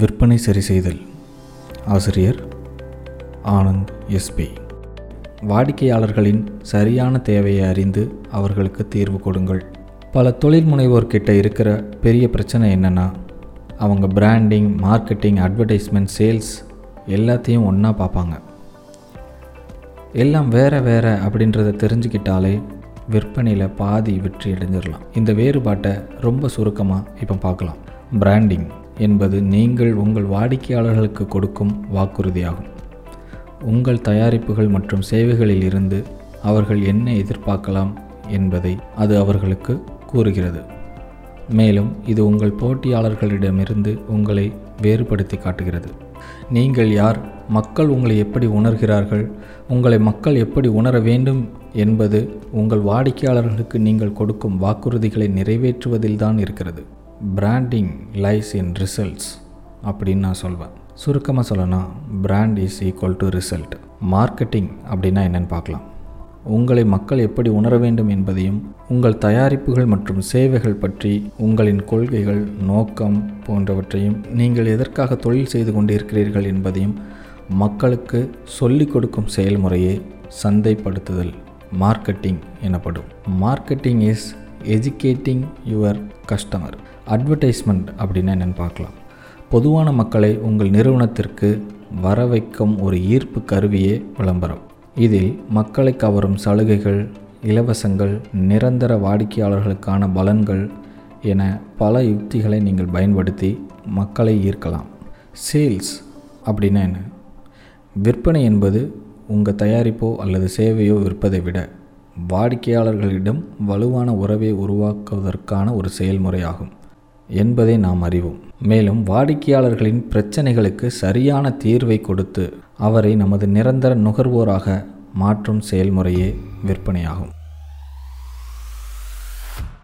விற்பனை சரி செய்தல். ஆசிரியர் ஆனந்த் எஸ்பி வாடிக்கையாளர்களின் சரியான தேவையை அறிந்து அவர்களுக்கு தீர்வு கொடுங்கள். பல தொழில் முனைவோர்கிட்ட இருக்கிற பெரிய பிரச்சனை என்னென்னா அவங்க பிராண்டிங் மார்க்கெட்டிங் அட்வர்டைஸ்மெண்ட் சேல்ஸ் எல்லாத்தையும் ஒன்றா பார்ப்பாங்க. எல்லாம் வேற வேற அப்படின்றத தெரிஞ்சுக்கிட்டாலே விற்பனையில் பாதி வெற்றி அடைஞ்சிடலாம் இந்த வேறுபாட்டை ரொம்ப சுருக்கமாக இப்போ பார்க்கலாம். பிராண்டிங் என்பது நீங்கள் உங்கள் வாடிக்கையாளர்களுக்கு கொடுக்கும் வாக்குறுதியாகும். உங்கள் தயாரிப்புகள் மற்றும் சேவைகளில் இருந்து அவர்கள் என்ன எதிர்பார்க்கலாம் என்பதை அது அவர்களுக்கு கூறுகிறது. மேலும் இது உங்கள் போட்டியாளர்களிடமிருந்து உங்களை வேறுபடுத்தி காட்டுகிறது. நீங்கள் யார்? மக்கள் உங்களை எப்படி உணர்கிறார்கள்? உங்களை மக்கள் எப்படி உணர வேண்டும் என்பது உங்கள் வாடிக்கையாளர்களுக்கு நீங்கள் கொடுக்கும் வாக்குறுதிகளை நிறைவேற்றுவதில்தான் இருக்கிறது. பிராண்டிங் லைஸ் இன் ரிசல்ட்ஸ் அப்படின்னு நான் சொல்வேன். சுருக்கமாக சொல்லணும் brand is equal to result marketing அப்படின்னா என்னென்னு பார்க்கலாம். உங்களை மக்கள் எப்படி உணர வேண்டும் என்பதையும் உங்கள் தயாரிப்புகள் மற்றும் சேவைகள் பற்றி உங்களின் கொள்கைகள் நோக்கம் போன்றவற்றையும் நீங்கள் எதற்காக தொழில் செய்து கொண்டிருக்கிறீர்கள் என்பதையும் மக்களுக்கு சொல்லிக் கொடுக்கும் செயல்முறையே சந்தைப்படுத்துதல் மார்க்கெட்டிங் எனப்படும். Marketing is educating your customer advertisement அப்படின்னா என்னென்னு பார்க்கலாம். பொதுவான மக்களை உங்கள் நிறுவனத்திற்கு வர வைக்கும் ஒரு ஈர்ப்பு கருவியே விளம்பரம். இதில் மக்களை கவரும் சலுகைகள் இலவசங்கள் நிரந்தர வாடிக்கையாளர்களுக்கான பலன்கள் என பல யுக்திகளை நீங்கள் பயன்படுத்தி மக்களை ஈர்க்கலாம். சேல்ஸ் அப்படின்னா என்ன? விற்பனை என்பது உங்கள் தயாரிப்போ அல்லது சேவையோ விற்பதை விட வாடிக்கையாளர்களிடம் வலுவான உறவை உருவாக்குவதற்கான ஒரு செயல்முறையாகும் என்பதை நாம் அறிவோம். மேலும் வாடிக்கையாளர்களின் பிரச்சனைகளுக்கு சரியான தீர்வை கொடுத்து அவரை நமது நிரந்தர நுகர்வோராக மாற்றும் செயல்முறையே விற்பனையாகும்.